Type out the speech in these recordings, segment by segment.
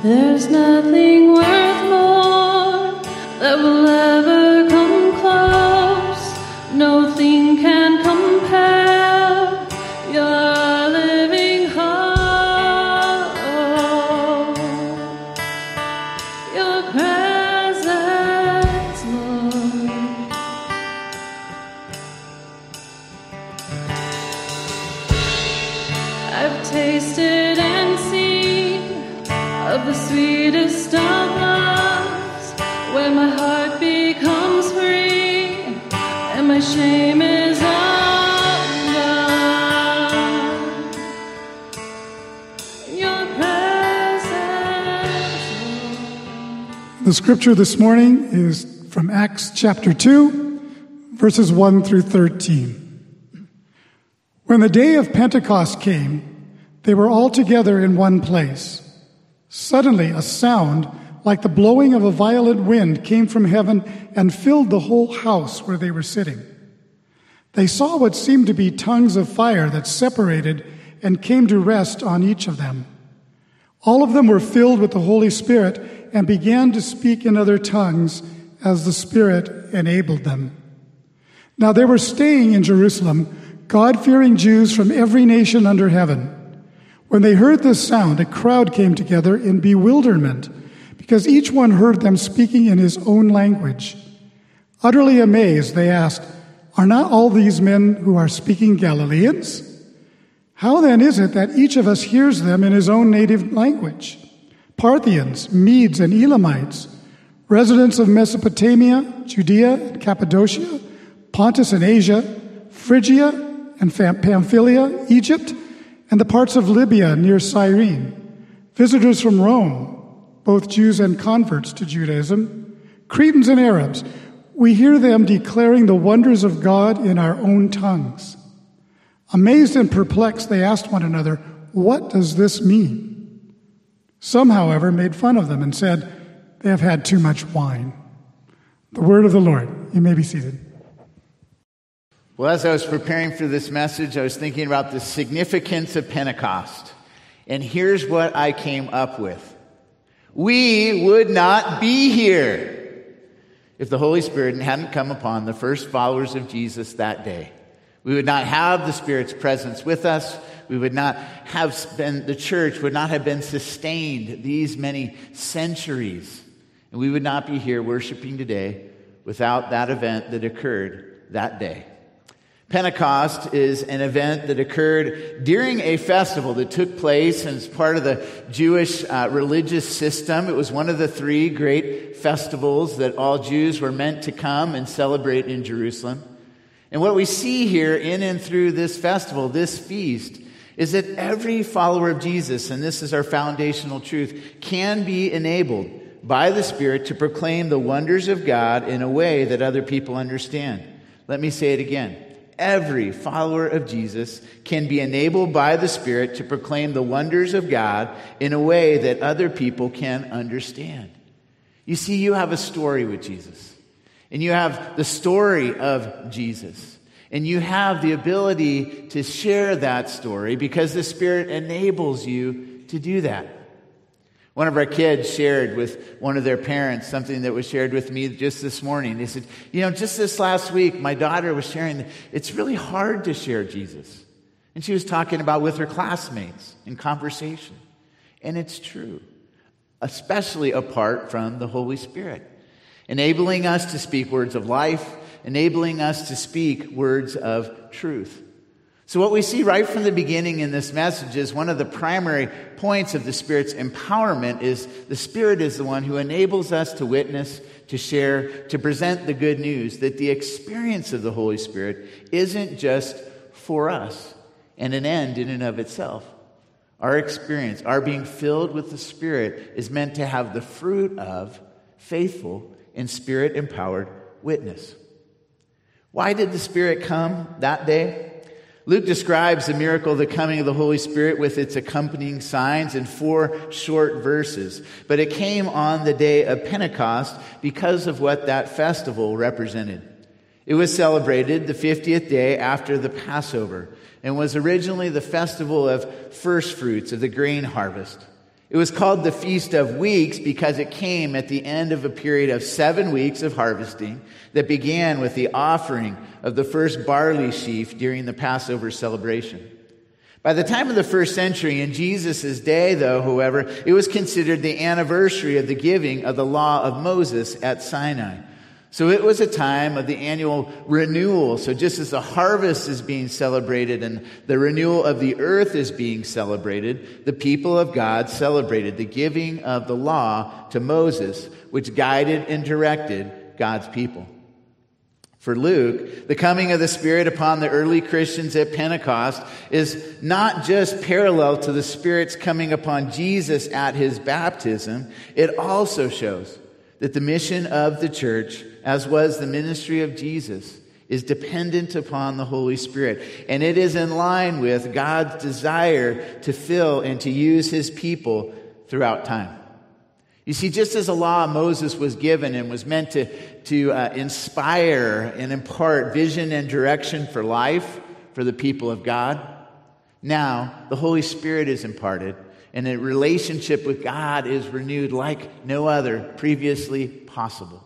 There's nothing worth more that will ever scripture this morning is from Acts chapter 2, verses 1 through 13. When the day of Pentecost came, they were all together in one place. Suddenly, a sound like the blowing of a violent wind came from heaven and filled the whole house where they were sitting. They saw what seemed to be tongues of fire that separated and came to rest on each of them. All of them were filled with the Holy Spirit and began to speak in other tongues as the Spirit enabled them. Now they were staying in Jerusalem, God fearing Jews from every nation under heaven. When they heard this sound, a crowd came together in bewilderment because each one heard them speaking in his own language. Utterly amazed, they asked, Are not all these men who are speaking Galileans? How then is it that each of us hears them in his own native language? Parthians, Medes, and Elamites, residents of Mesopotamia, Judea, and Cappadocia, Pontus and Asia, Phrygia and Pamphylia, Egypt, and the parts of Libya near Cyrene, visitors from Rome, both Jews and converts to Judaism, Cretans and Arabs, we hear them declaring the wonders of God in our own tongues. Amazed and perplexed, they asked one another, What does this mean? Some, however, made fun of them and said, They have had too much wine. The word of the Lord. You may be seated. Well, as I was preparing for this message, I was thinking about the significance of Pentecost. And here's what I came up with We would not be here if the Holy Spirit hadn't come upon the first followers of Jesus that day. We would not have the Spirit's presence with us. We would not have been, the church would not have been sustained these many centuries. And we would not be here worshiping today without that event that occurred that day. Pentecost is an event that occurred during a festival that took place as part of the Jewish uh, religious system. It was one of the three great festivals that all Jews were meant to come and celebrate in Jerusalem. And what we see here in and through this festival, this feast, is that every follower of Jesus, and this is our foundational truth, can be enabled by the Spirit to proclaim the wonders of God in a way that other people understand. Let me say it again every follower of Jesus can be enabled by the Spirit to proclaim the wonders of God in a way that other people can understand. You see, you have a story with Jesus, and you have the story of Jesus, and you have the ability to share that story because the Spirit enables you to do that. One of our kids shared with one of their parents something that was shared with me just this morning. They said, You know, just this last week, my daughter was sharing, it's really hard to share Jesus. And she was talking about with her classmates in conversation. And it's true, especially apart from the Holy Spirit, enabling us to speak words of life, enabling us to speak words of truth. So, what we see right from the beginning in this message is one of the primary points of the Spirit's empowerment is the Spirit is the one who enables us to witness, to share, to present the good news that the experience of the Holy Spirit isn't just for us and an end in and of itself. Our experience, our being filled with the Spirit, is meant to have the fruit of faithful and Spirit empowered witness. Why did the Spirit come that day? Luke describes the miracle of the coming of the Holy Spirit with its accompanying signs in four short verses. But it came on the day of Pentecost because of what that festival represented. It was celebrated the 50th day after the Passover and was originally the festival of first fruits of the grain harvest. It was called the Feast of Weeks because it came at the end of a period of seven weeks of harvesting that began with the offering of the first barley sheaf during the Passover celebration. By the time of the first century, in Jesus' day, though, however, it was considered the anniversary of the giving of the law of Moses at Sinai. So it was a time of the annual renewal. So just as the harvest is being celebrated and the renewal of the earth is being celebrated, the people of God celebrated the giving of the law to Moses, which guided and directed God's people. For Luke, the coming of the Spirit upon the early Christians at Pentecost is not just parallel to the Spirit's coming upon Jesus at his baptism, it also shows that the mission of the church as was the ministry of Jesus, is dependent upon the Holy Spirit. And it is in line with God's desire to fill and to use his people throughout time. You see, just as the law of Moses was given and was meant to, to uh, inspire and impart vision and direction for life for the people of God, now the Holy Spirit is imparted and a relationship with God is renewed like no other previously possible.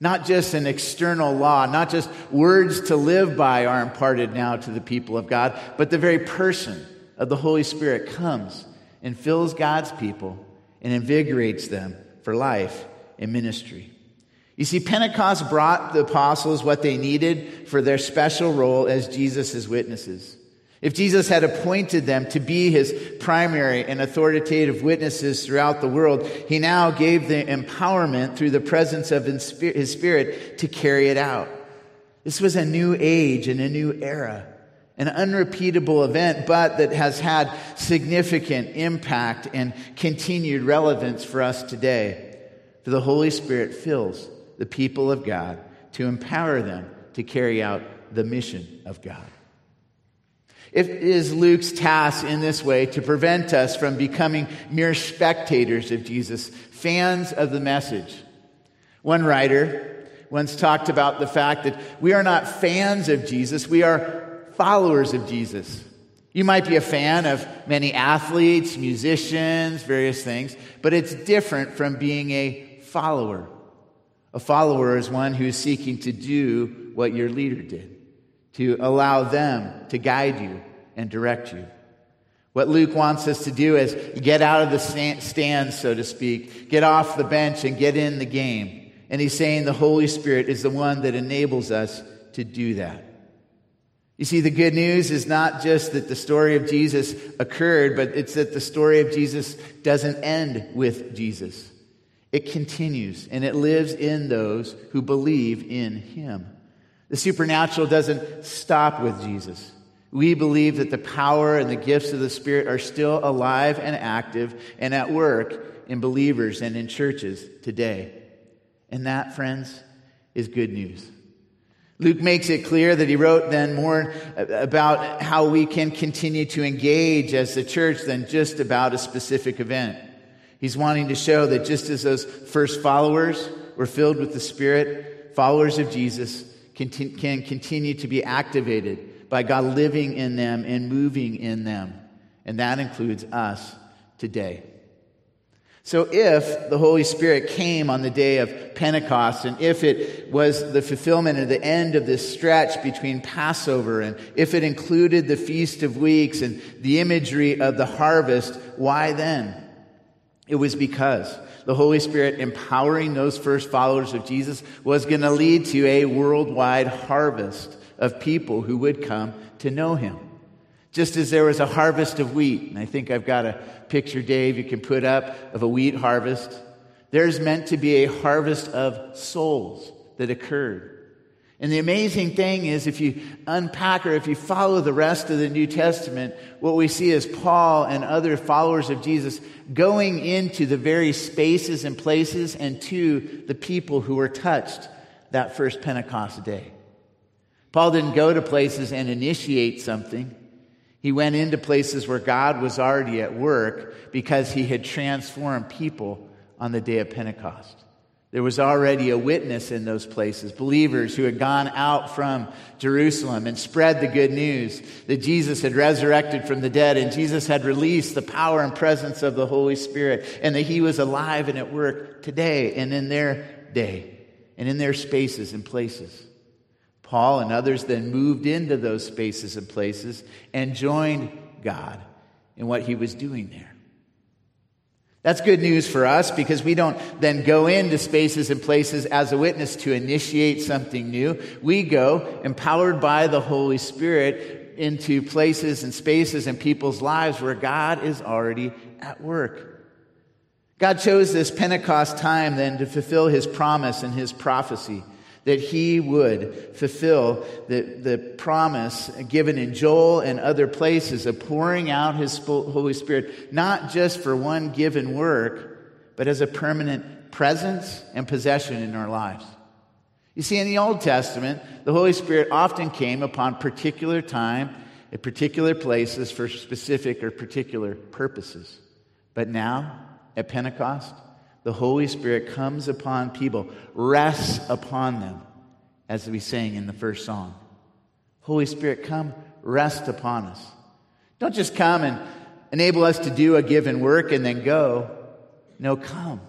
Not just an external law, not just words to live by are imparted now to the people of God, but the very person of the Holy Spirit comes and fills God's people and invigorates them for life and ministry. You see, Pentecost brought the apostles what they needed for their special role as Jesus' witnesses. If Jesus had appointed them to be his primary and authoritative witnesses throughout the world, he now gave the empowerment through the presence of his Spirit to carry it out. This was a new age and a new era, an unrepeatable event, but that has had significant impact and continued relevance for us today. For the Holy Spirit fills the people of God to empower them to carry out the mission of God. It is Luke's task in this way to prevent us from becoming mere spectators of Jesus, fans of the message. One writer once talked about the fact that we are not fans of Jesus, we are followers of Jesus. You might be a fan of many athletes, musicians, various things, but it's different from being a follower. A follower is one who's seeking to do what your leader did to allow them to guide you and direct you. What Luke wants us to do is get out of the stand, so to speak, get off the bench and get in the game. And he's saying the Holy Spirit is the one that enables us to do that. You see, the good news is not just that the story of Jesus occurred, but it's that the story of Jesus doesn't end with Jesus. It continues and it lives in those who believe in him. The supernatural doesn't stop with Jesus. We believe that the power and the gifts of the Spirit are still alive and active and at work in believers and in churches today. And that, friends, is good news. Luke makes it clear that he wrote then more about how we can continue to engage as the church than just about a specific event. He's wanting to show that just as those first followers were filled with the Spirit, followers of Jesus, can, continue to be activated by God living in them and moving in them. And that includes us today. So, if the Holy Spirit came on the day of Pentecost, and if it was the fulfillment of the end of this stretch between Passover, and if it included the Feast of Weeks and the imagery of the harvest, why then? It was because the Holy Spirit empowering those first followers of Jesus was going to lead to a worldwide harvest of people who would come to know him. Just as there was a harvest of wheat, and I think I've got a picture, Dave, you can put up of a wheat harvest. There's meant to be a harvest of souls that occurred. And the amazing thing is, if you unpack or if you follow the rest of the New Testament, what we see is Paul and other followers of Jesus going into the very spaces and places and to the people who were touched that first Pentecost day. Paul didn't go to places and initiate something. He went into places where God was already at work because he had transformed people on the day of Pentecost. There was already a witness in those places, believers who had gone out from Jerusalem and spread the good news that Jesus had resurrected from the dead and Jesus had released the power and presence of the Holy Spirit and that he was alive and at work today and in their day and in their spaces and places. Paul and others then moved into those spaces and places and joined God in what he was doing there. That's good news for us because we don't then go into spaces and places as a witness to initiate something new. We go, empowered by the Holy Spirit, into places and spaces and people's lives where God is already at work. God chose this Pentecost time then to fulfill his promise and his prophecy that he would fulfill the, the promise given in Joel and other places of pouring out his Holy Spirit, not just for one given work, but as a permanent presence and possession in our lives. You see, in the Old Testament, the Holy Spirit often came upon particular time at particular places for specific or particular purposes. But now, at Pentecost, the Holy Spirit comes upon people, rests upon them, as we sang in the first song. Holy Spirit, come rest upon us. Don't just come and enable us to do a given work and then go. No, come.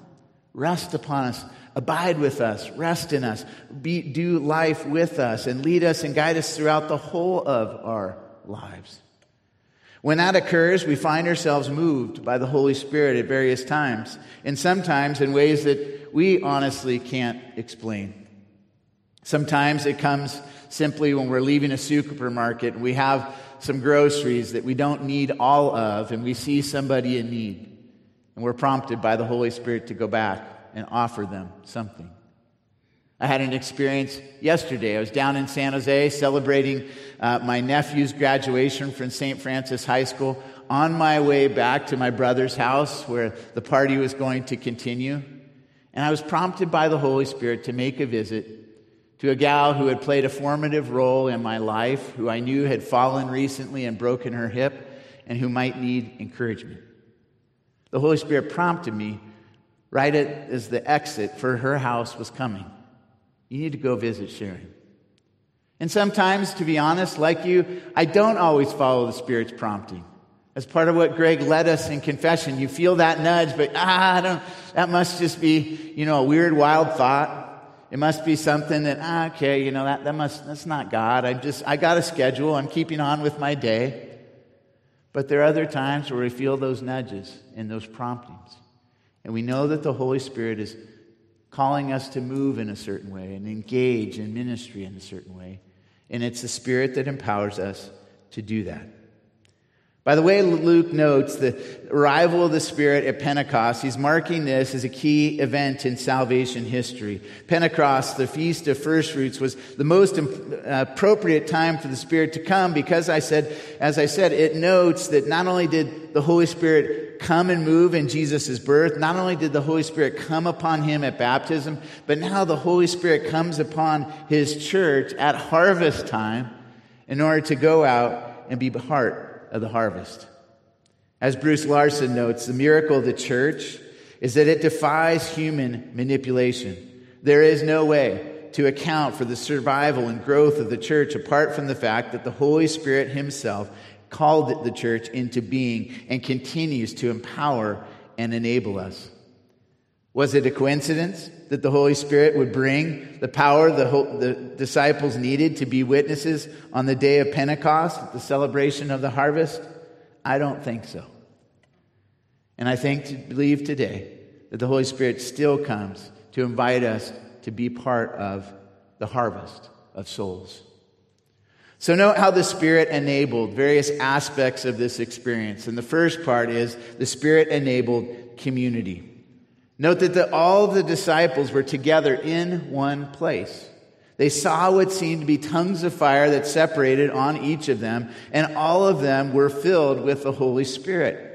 Rest upon us. Abide with us. Rest in us. Be, do life with us and lead us and guide us throughout the whole of our lives. When that occurs, we find ourselves moved by the Holy Spirit at various times, and sometimes in ways that we honestly can't explain. Sometimes it comes simply when we're leaving a supermarket and we have some groceries that we don't need all of, and we see somebody in need, and we're prompted by the Holy Spirit to go back and offer them something. I had an experience yesterday. I was down in San Jose celebrating uh, my nephew's graduation from St. Francis High School on my way back to my brother's house where the party was going to continue. And I was prompted by the Holy Spirit to make a visit to a gal who had played a formative role in my life, who I knew had fallen recently and broken her hip, and who might need encouragement. The Holy Spirit prompted me right as the exit for her house was coming. You need to go visit Sharon. And sometimes, to be honest, like you, I don't always follow the Spirit's prompting. As part of what Greg led us in confession, you feel that nudge, but ah, I don't, that must just be, you know, a weird, wild thought. It must be something that, ah, okay, you know, that, that must, that's not God. I just, I got a schedule. I'm keeping on with my day. But there are other times where we feel those nudges and those promptings. And we know that the Holy Spirit is calling us to move in a certain way and engage in ministry in a certain way. And it's the Spirit that empowers us to do that. By the way, Luke notes the arrival of the Spirit at Pentecost. He's marking this as a key event in salvation history. Pentecost, the Feast of First Fruits, was the most uh, appropriate time for the Spirit to come because I said, as I said, it notes that not only did the Holy Spirit come and move in Jesus' birth, not only did the Holy Spirit come upon him at baptism, but now the Holy Spirit comes upon his church at harvest time in order to go out and be part of the harvest. As Bruce Larson notes, the miracle of the church is that it defies human manipulation. There is no way to account for the survival and growth of the church apart from the fact that the Holy Spirit Himself called the church into being and continues to empower and enable us. Was it a coincidence that the Holy Spirit would bring the power the, the disciples needed to be witnesses on the day of Pentecost, the celebration of the harvest? I don't think so. And I think to believe today that the Holy Spirit still comes to invite us to be part of the harvest of souls. So, note how the Spirit enabled various aspects of this experience. And the first part is the Spirit enabled community. Note that the, all the disciples were together in one place. They saw what seemed to be tongues of fire that separated on each of them, and all of them were filled with the Holy Spirit.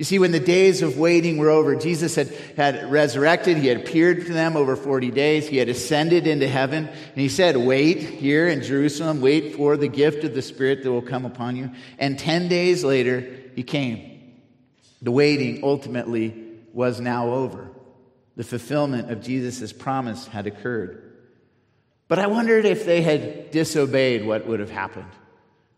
You see, when the days of waiting were over, Jesus had, had resurrected. He had appeared to them over 40 days. He had ascended into heaven. And he said, Wait here in Jerusalem, wait for the gift of the Spirit that will come upon you. And 10 days later, he came. The waiting ultimately was now over. The fulfillment of Jesus' promise had occurred. But I wondered if they had disobeyed, what would have happened.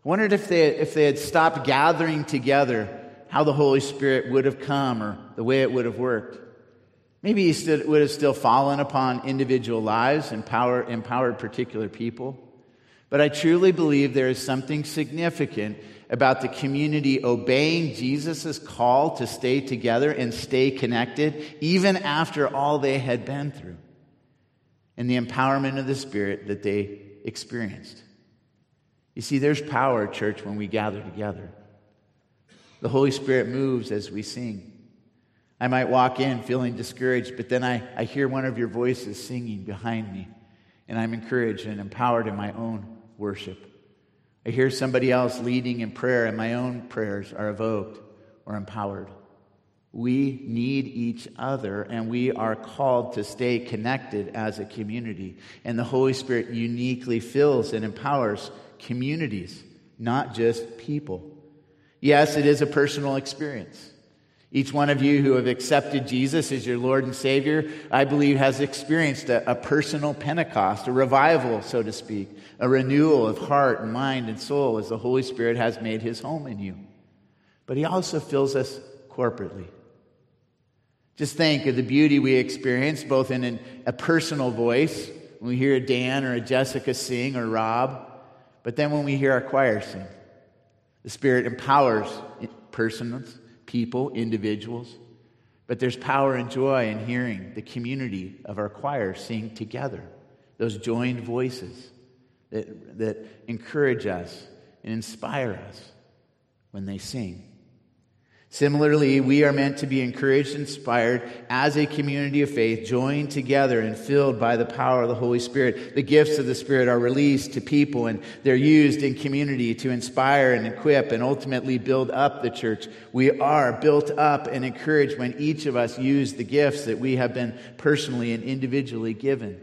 I wondered if they, if they had stopped gathering together, how the Holy Spirit would have come or the way it would have worked. Maybe he would have still fallen upon individual lives, and power, empowered particular people. But I truly believe there is something significant about the community obeying Jesus' call to stay together and stay connected, even after all they had been through, and the empowerment of the Spirit that they experienced. You see, there's power, church, when we gather together. The Holy Spirit moves as we sing. I might walk in feeling discouraged, but then I, I hear one of your voices singing behind me, and I'm encouraged and empowered in my own worship. I hear somebody else leading in prayer, and my own prayers are evoked or empowered. We need each other, and we are called to stay connected as a community. And the Holy Spirit uniquely fills and empowers communities, not just people. Yes, it is a personal experience. Each one of you who have accepted Jesus as your Lord and Savior, I believe, has experienced a, a, personal Pentecost, a revival, so to speak, a renewal of heart and mind and soul as the Holy Spirit has made his home in you. But he also fills us corporately. Just think of the beauty we experience both in an, a personal voice, when we hear a Dan or a Jessica sing or Rob, but then when we hear our choir sing. The Spirit empowers persons people, individuals. But there's power and joy in hearing the community of our choir sing together, those joined voices that, that encourage us and inspire us when they sing. Similarly, we are meant to be encouraged, inspired as a community of faith, joined together and filled by the power of the Holy Spirit. The gifts of the Spirit are released to people and they're used in community to inspire and equip and ultimately build up the church. We are built up and encouraged when each of us use the gifts that we have been personally and individually given.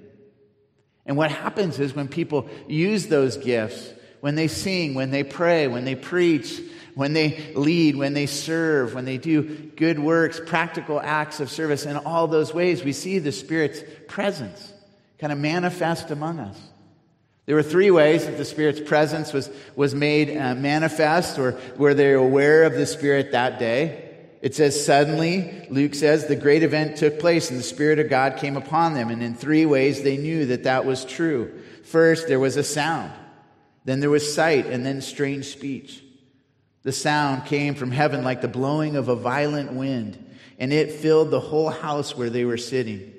And what happens is when people use those gifts, when they sing, when they pray, when they preach, when they lead, when they serve, when they do good works, practical acts of service, in all those ways, we see the Spirit's presence kind of manifest among us. There were three ways that the Spirit's presence was, was made uh, manifest or were they aware of the Spirit that day. It says, suddenly, Luke says, the great event took place and the Spirit of God came upon them. And in three ways they knew that that was true. First, there was a sound. Then there was sight and then strange speech. The sound came from heaven like the blowing of a violent wind, and it filled the whole house where they were sitting.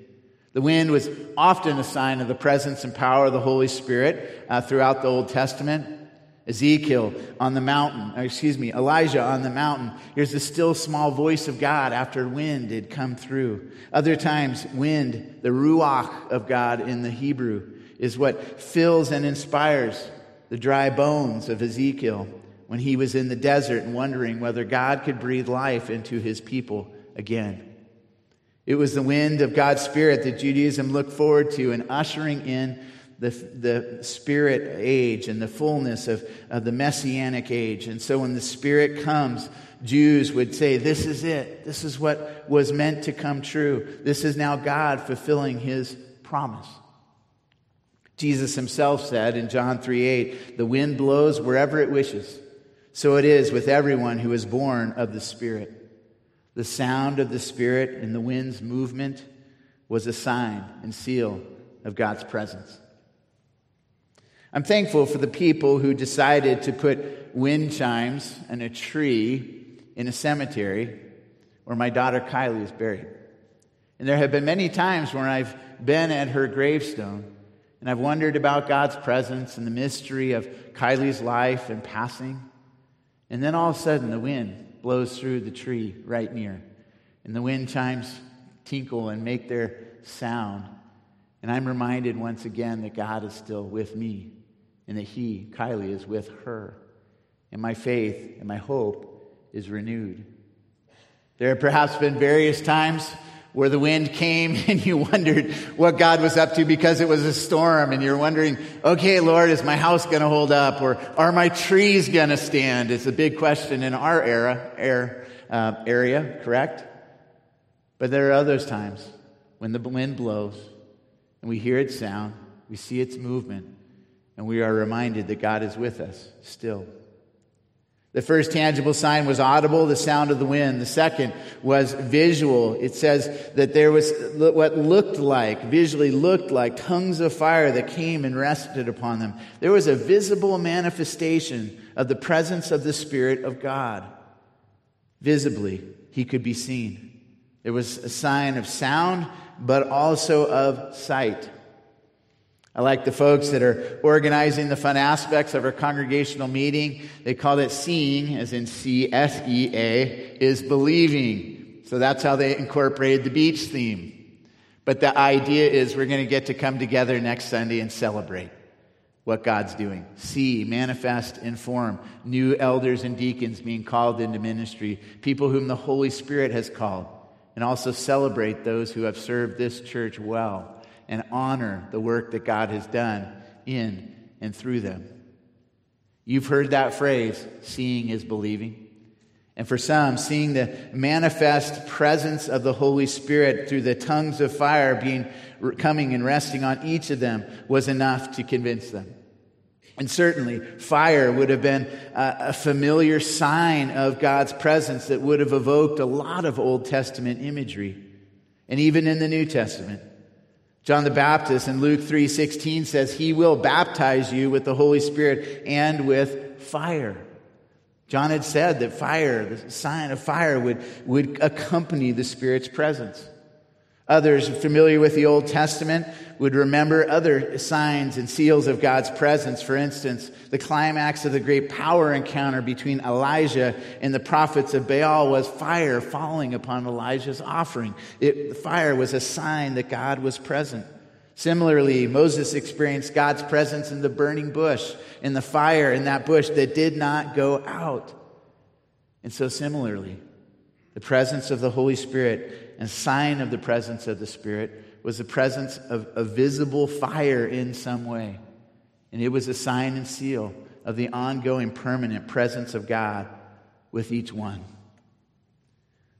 The wind was often a sign of the presence and power of the Holy Spirit uh, throughout the Old Testament. Ezekiel on the mountain, excuse me, Elijah on the mountain. Here's the still small voice of God after wind had come through. Other times, wind, the ruach of God in the Hebrew, is what fills and inspires the dry bones of Ezekiel when he was in the desert and wondering whether God could breathe life into his people again. It was the wind of God's Spirit that Judaism looked forward to in ushering in the, the Spirit age and the fullness of, of the Messianic age. And so when the Spirit comes, Jews would say, This is it. This is what was meant to come true. This is now God fulfilling his promise. Jesus himself said in John 3 8, The wind blows wherever it wishes. So it is with everyone who is born of the Spirit. The sound of the Spirit in the wind's movement was a sign and seal of God's presence. I'm thankful for the people who decided to put wind chimes and a tree in a cemetery where my daughter Kylie is buried. And there have been many times when I've been at her gravestone and I've wondered about God's presence and the mystery of Kylie's life and passing. And then all of a sudden, the wind blows through the tree right near. And the wind chimes tinkle and make their sound. And I'm reminded once again that God is still with me and that He, Kylie, is with her. And my faith and my hope is renewed. There have perhaps been various times where the wind came and you wondered what God was up to because it was a storm and you're wondering, okay, Lord, is my house going to hold up or are my trees going to stand? It's a big question in our era, air, uh, area, correct? But there are others times when the wind blows and we hear its sound, we see its movement, and we are reminded that God is with us still. The first tangible sign was audible, the sound of the wind. The second was visual. It says that there was what looked like, visually looked like tongues of fire that came and rested upon them. There was a visible manifestation of the presence of the Spirit of God. Visibly, he could be seen. There was a sign of sound, but also of sight. I like the folks that are organizing the fun aspects of our congregational meeting. They call it seeing, as in C S E A, is believing. So that's how they incorporated the beach theme. But the idea is we're going to get to come together next Sunday and celebrate what God's doing. See, manifest, inform. New elders and deacons being called into ministry. People whom the Holy Spirit has called. And also celebrate those who have served this church well and honor the work that God has done in and through them. You've heard that phrase, seeing is believing. And for some, seeing the manifest presence of the Holy Spirit through the tongues of fire being coming and resting on each of them was enough to convince them. And certainly, fire would have been a, familiar sign of God's presence that would have evoked a lot of Old Testament imagery. And even in the New Testament, John the Baptist in Luke 3:16 says he will baptize you with the Holy Spirit and with fire. John had said that fire, the sign of fire would, would accompany the Spirit's presence. Others familiar with the Old Testament would remember other signs and seals of God's presence. For instance, the climax of the great power encounter between Elijah and the prophets of Baal was fire falling upon Elijah's offering. It, the fire was a sign that God was present. Similarly, Moses experienced God's presence in the burning bush, in the fire in that bush that did not go out. And so, similarly, the presence of the Holy Spirit and sign of the presence of the Spirit was the presence of a visible fire in some way. And it was a sign and seal of the ongoing permanent presence of God with each one.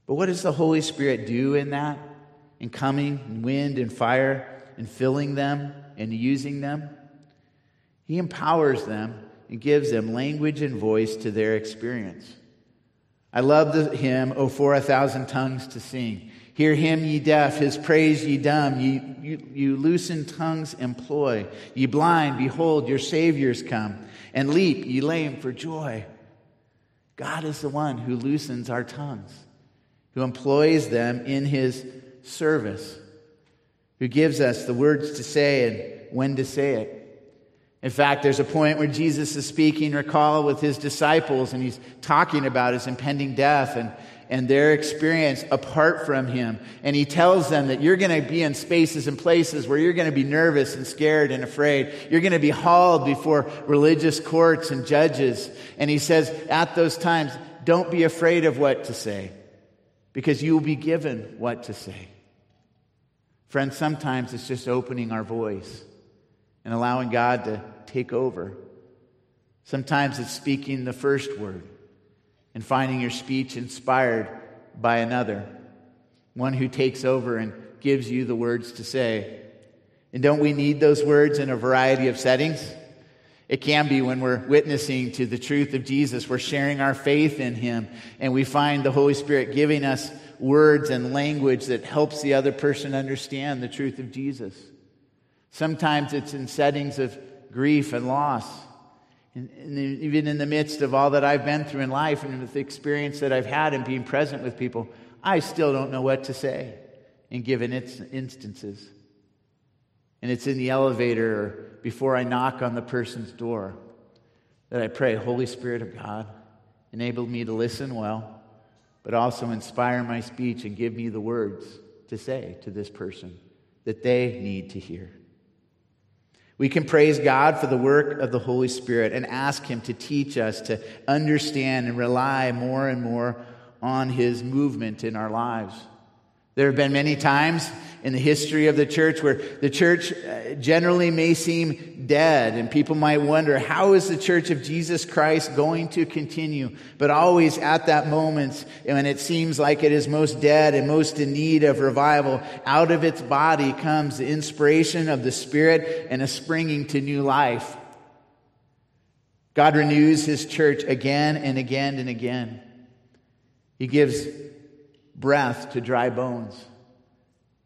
But what does the Holy Spirit do in that? In coming, wind and fire, and filling them and using them? He empowers them and gives them language and voice to their experience. I love the hymn, Oh, for a thousand tongues to sing. Hear him, ye deaf, his praise, ye dumb. Ye, you, you loosen tongues employ. Ye blind, behold, your Savior's come. And leap, ye lame, for joy. God is the one who loosens our tongues, who employs them in his service, who gives us the words to say and when to say it. In fact, there's a point where Jesus is speaking, recall, with his disciples, and he's talking about his impending death. And and their experience apart from Him. And He tells them that you're going to be in spaces and places where you're going to be nervous and scared and afraid. You're going to be hauled before religious courts and judges. And He says, at those times, don't be afraid of what to say because you will be given what to say. Friends, sometimes it's just opening our voice and allowing God to take over. Sometimes it's speaking the first word and finding your speech inspired by another, one who takes over and gives you the words to say. And don't we need those words in a variety of settings? It can be when we're witnessing to the truth of Jesus, we're sharing our faith in Him, and we find the Holy Spirit giving us words and language that helps the other person understand the truth of Jesus. Sometimes it's in settings of grief and loss. And, and even in the midst of all that I've been through in life and with the experience that I've had in being present with people, I still don't know what to say in given its instances. And it's in the elevator or before I knock on the person's door that I pray, Holy Spirit of God, enable me to listen well, but also inspire my speech and give me the words to say to this person that they need to hear. We can praise God for the work of the Holy Spirit and ask Him to teach us to understand and rely more and more on His movement in our lives. There have been many times in the history of the church where the church uh, generally may seem dead and people might wonder how is the church of jesus christ going to continue? But always at that moment when it seems like it is most dead and most in need of revival out of its body comes the inspiration of the spirit and a springing to new life. God renews his church again and again and again. He gives breath to dry bones.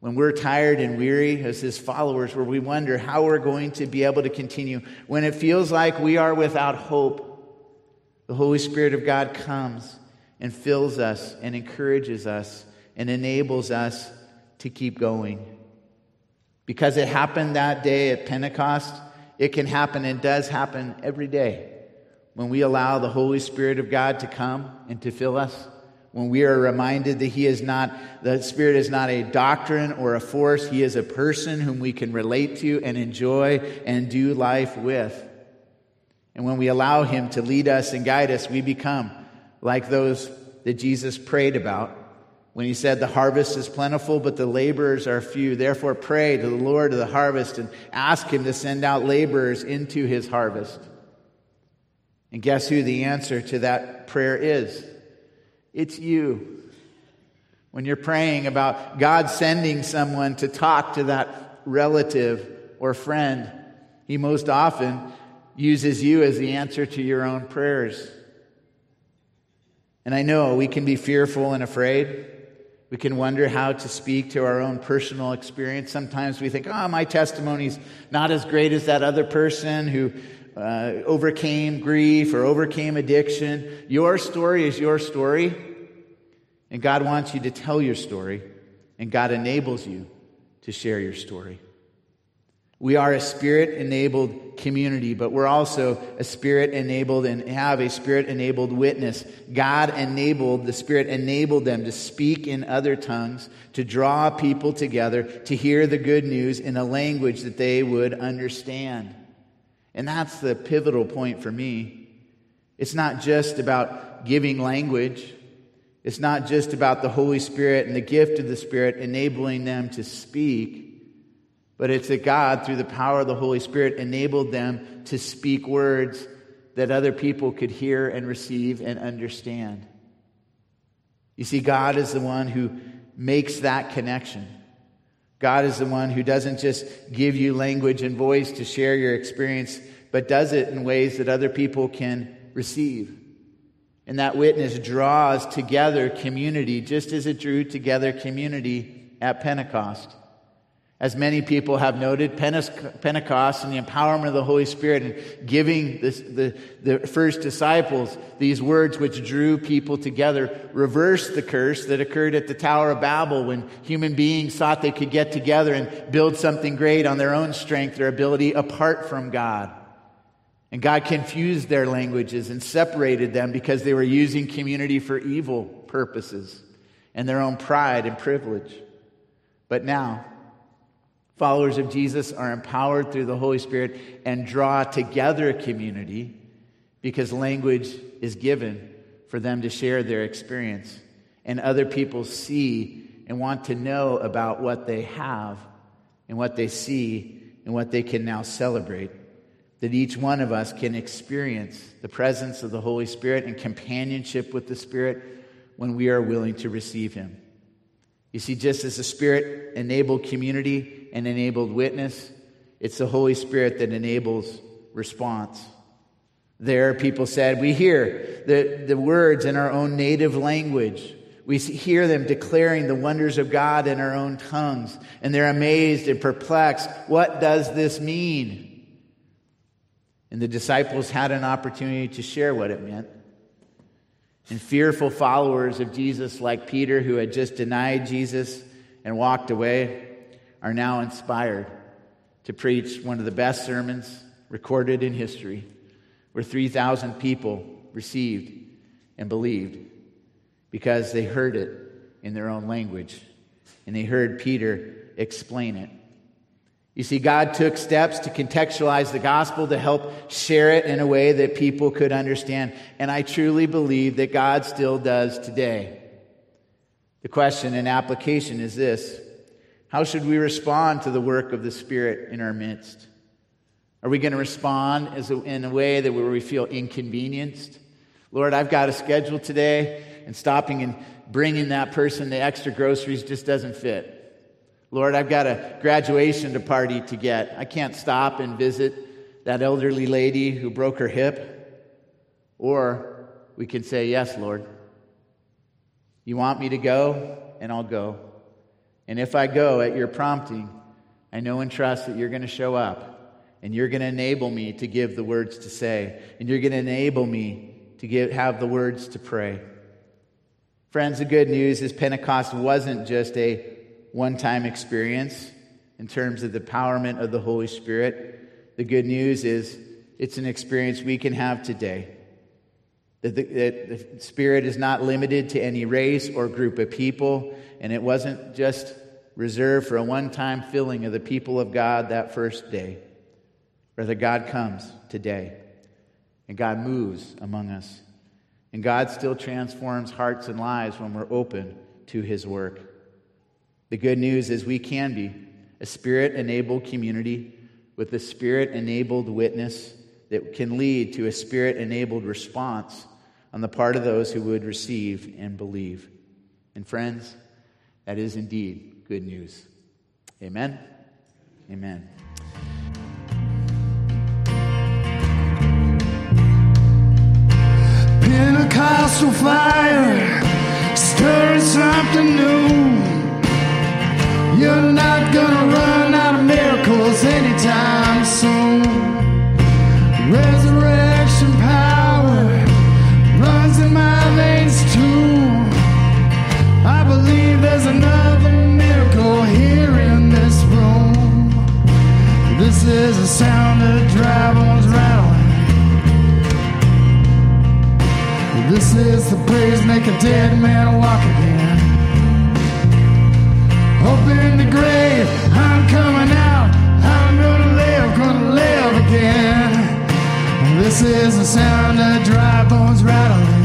When we're tired and weary as his followers, where we wonder how we're going to be able to continue, when it feels like we are without hope, the Holy Spirit of God comes and fills us and encourages us and enables us to keep going. Because it happened that day at Pentecost, it can happen and does happen every day when we allow the Holy Spirit of God to come and to fill us when we are reminded that he is not, the Spirit is not a doctrine or a force, he is a person whom we can relate to and enjoy and do life with. And when we allow him to lead us and guide us, we become like those that Jesus prayed about when he said, The harvest is plentiful, but the laborers are few. Therefore, pray to the Lord of the harvest and ask him to send out laborers into his harvest. And guess who the answer to that prayer is? It's you. When you're praying about God sending someone to talk to that relative or friend, He most often uses you as the answer to your own prayers. And I know we can be fearful and afraid. We can wonder how to speak to our own personal experience. Sometimes we think, oh, my testimony's not as great as that other person who uh, overcame grief or overcame addiction. Your story is your story, and God wants you to tell your story, and God enables you to share your story. We are a spirit enabled community, but we're also a spirit enabled and have a spirit enabled witness. God enabled, the spirit enabled them to speak in other tongues, to draw people together, to hear the good news in a language that they would understand. And that's the pivotal point for me. It's not just about giving language. It's not just about the Holy Spirit and the gift of the Spirit enabling them to speak, but it's that God, through the power of the Holy Spirit, enabled them to speak words that other people could hear and receive and understand. You see, God is the one who makes that connection. God is the one who doesn't just give you language and voice to share your experience, but does it in ways that other people can receive. And that witness draws together community, just as it drew together community at Pentecost. As many people have noted, Pentecost and the empowerment of the Holy Spirit and giving this, the, the first disciples these words which drew people together reversed the curse that occurred at the Tower of Babel when human beings thought they could get together and build something great on their own strength, their ability apart from God. And God confused their languages and separated them because they were using community for evil purposes and their own pride and privilege. But now, Followers of Jesus are empowered through the Holy Spirit and draw together a community because language is given for them to share their experience. And other people see and want to know about what they have and what they see and what they can now celebrate. That each one of us can experience the presence of the Holy Spirit and companionship with the Spirit when we are willing to receive Him. You see, just as the Spirit enabled community and enabled witness, it's the Holy Spirit that enables response. There, people said, we hear the, the words in our own native language. We hear them declaring the wonders of God in our own tongues, and they're amazed and perplexed. What does this mean? And the disciples had an opportunity to share what it meant. And fearful followers of Jesus, like Peter, who had just denied Jesus and walked away, are now inspired to preach one of the best sermons recorded in history, where 3,000 people received and believed because they heard it in their own language and they heard Peter explain it. You see, God took steps to contextualize the gospel to help share it in a way that people could understand. And I truly believe that God still does today. The question and application is this How should we respond to the work of the Spirit in our midst? Are we going to respond a, in a way that where we feel inconvenienced? Lord, I've got a schedule today, and stopping and bringing that person the extra groceries just doesn't fit. Lord, I've got a graduation to party to get. I can't stop and visit that elderly lady who broke her hip. Or we can say, Yes, Lord. You want me to go, and I'll go. And if I go at your prompting, I know and trust that you're going to show up and you're going to enable me to give the words to say, and you're going to enable me to give, have the words to pray. Friends, the good news is Pentecost wasn't just a one time experience in terms of the empowerment of the Holy Spirit. The good news is it's an experience we can have today. That the, that the Spirit is not limited to any race or group of people, and it wasn't just reserved for a one time filling of the people of God that first day. Rather, God comes today, and God moves among us. And God still transforms hearts and lives when we're open to His work. The good news is we can be a spirit enabled community with a spirit enabled witness that can lead to a spirit enabled response on the part of those who would receive and believe. And friends, that is indeed good news. Amen. Amen. Pentecostal fire, stirring something new. You're not gonna run out of miracles anytime soon. Resurrection power runs in my veins too. I believe there's another miracle here in this room. This is the sound of dry bones rattling. This is the praise make a dead man walk again. Open the grave, I'm coming out. I'm gonna live, gonna live again. This is the sound of dry bones rattling.